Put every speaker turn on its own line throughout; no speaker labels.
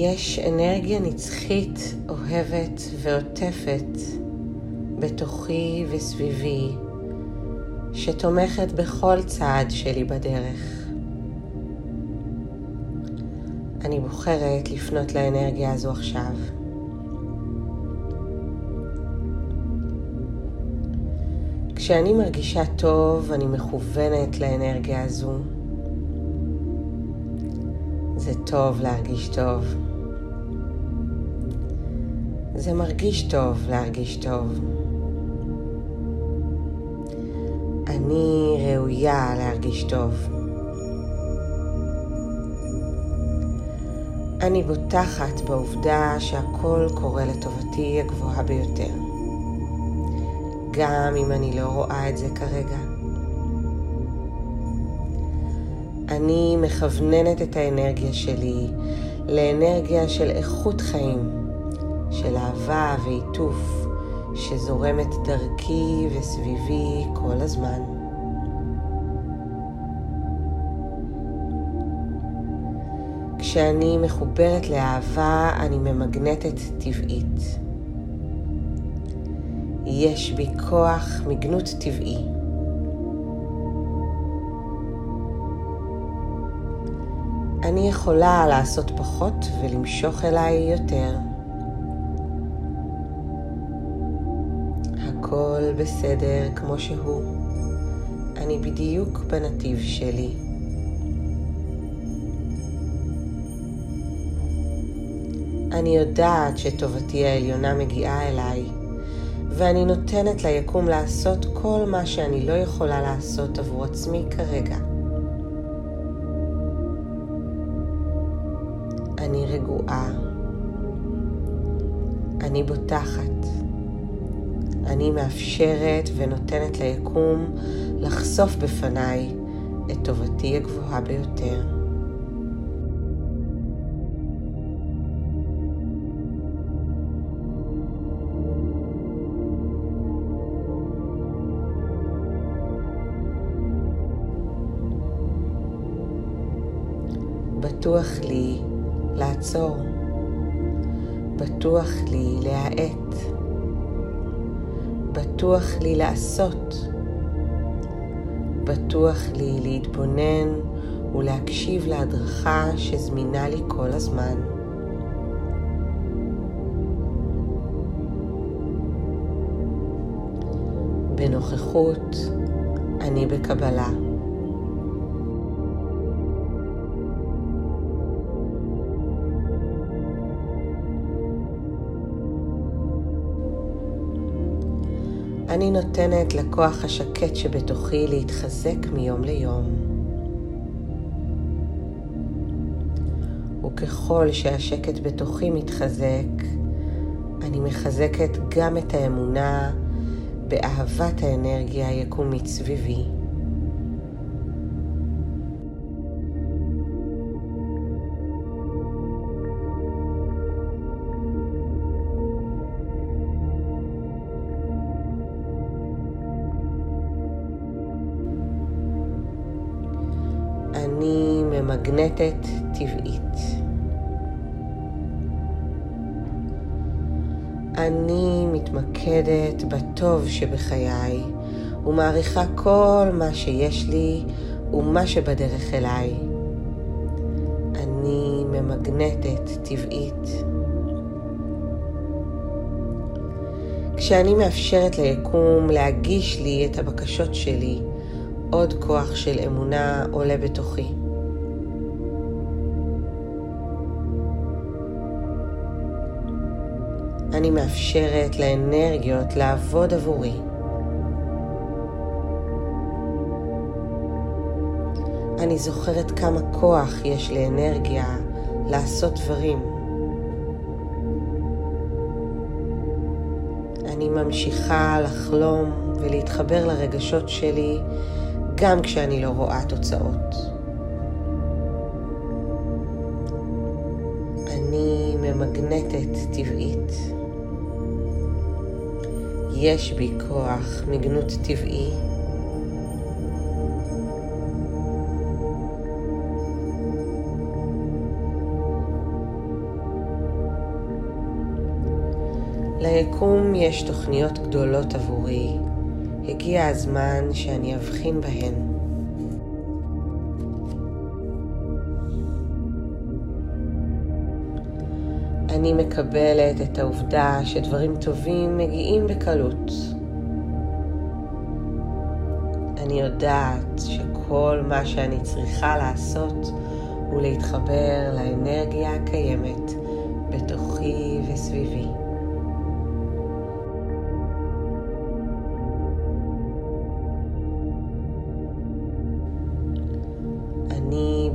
יש אנרגיה נצחית, אוהבת ועוטפת בתוכי וסביבי, שתומכת בכל צעד שלי בדרך. אני בוחרת לפנות לאנרגיה הזו עכשיו. כשאני מרגישה טוב, אני מכוונת לאנרגיה הזו. זה טוב להרגיש טוב. זה מרגיש טוב להרגיש טוב. אני ראויה להרגיש טוב. אני בוטחת בעובדה שהכל קורה לטובתי הגבוהה ביותר, גם אם אני לא רואה את זה כרגע. אני מכווננת את האנרגיה שלי לאנרגיה של איכות חיים, של אהבה ועיטוף שזורמת דרכי וסביבי כל הזמן. כשאני מחוברת לאהבה, אני ממגנטת טבעית. יש בי כוח מגנות טבעי. אני יכולה לעשות פחות ולמשוך אליי יותר. הכל בסדר כמו שהוא. אני בדיוק בנתיב שלי. אני יודעת שטובתי העליונה מגיעה אליי, ואני נותנת ליקום לעשות כל מה שאני לא יכולה לעשות עבור עצמי כרגע. אני רגועה. אני בוטחת. אני מאפשרת ונותנת ליקום לחשוף בפניי את טובתי הגבוהה ביותר. בטוח לי לעצור. בטוח לי להאט. בטוח לי לעשות. בטוח לי להתבונן ולהקשיב להדרכה שזמינה לי כל הזמן. בנוכחות אני בקבלה. אני נותנת לכוח השקט שבתוכי להתחזק מיום ליום. וככל שהשקט בתוכי מתחזק, אני מחזקת גם את האמונה באהבת האנרגיה היקומית סביבי. אני ממגנטת טבעית. אני מתמקדת בטוב שבחיי ומעריכה כל מה שיש לי ומה שבדרך אליי. אני ממגנטת טבעית. כשאני מאפשרת ליקום להגיש לי את הבקשות שלי, עוד כוח של אמונה עולה בתוכי. אני מאפשרת לאנרגיות לעבוד עבורי. אני זוכרת כמה כוח יש לאנרגיה לעשות דברים. אני ממשיכה לחלום ולהתחבר לרגשות שלי גם כשאני לא רואה תוצאות. אני ממגנטת טבעית. יש בי כוח מגנות טבעי. ליקום יש תוכניות גדולות עבורי הגיע הזמן שאני אבחין בהן. אני מקבלת את העובדה שדברים טובים מגיעים בקלות. אני יודעת שכל מה שאני צריכה לעשות הוא להתחבר לאנרגיה הקיימת בתוכי וסביבי.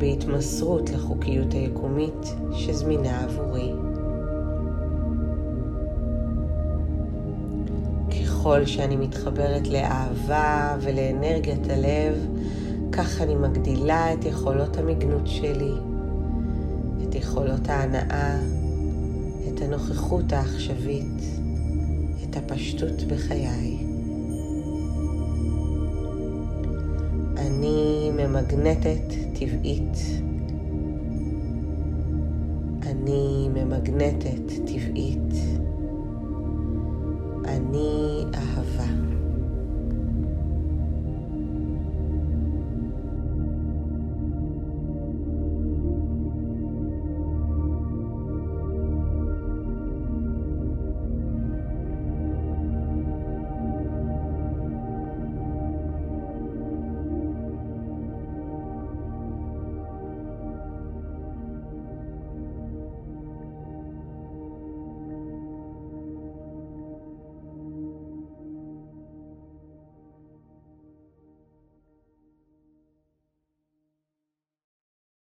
בהתמסרות לחוקיות היקומית שזמינה עבורי. ככל שאני מתחברת לאהבה ולאנרגיית הלב, כך אני מגדילה את יכולות המגנות שלי, את יכולות ההנאה, את הנוכחות העכשווית, את הפשטות בחיי. אני ממגנטת טבעית. אני ממגנטת טבעית.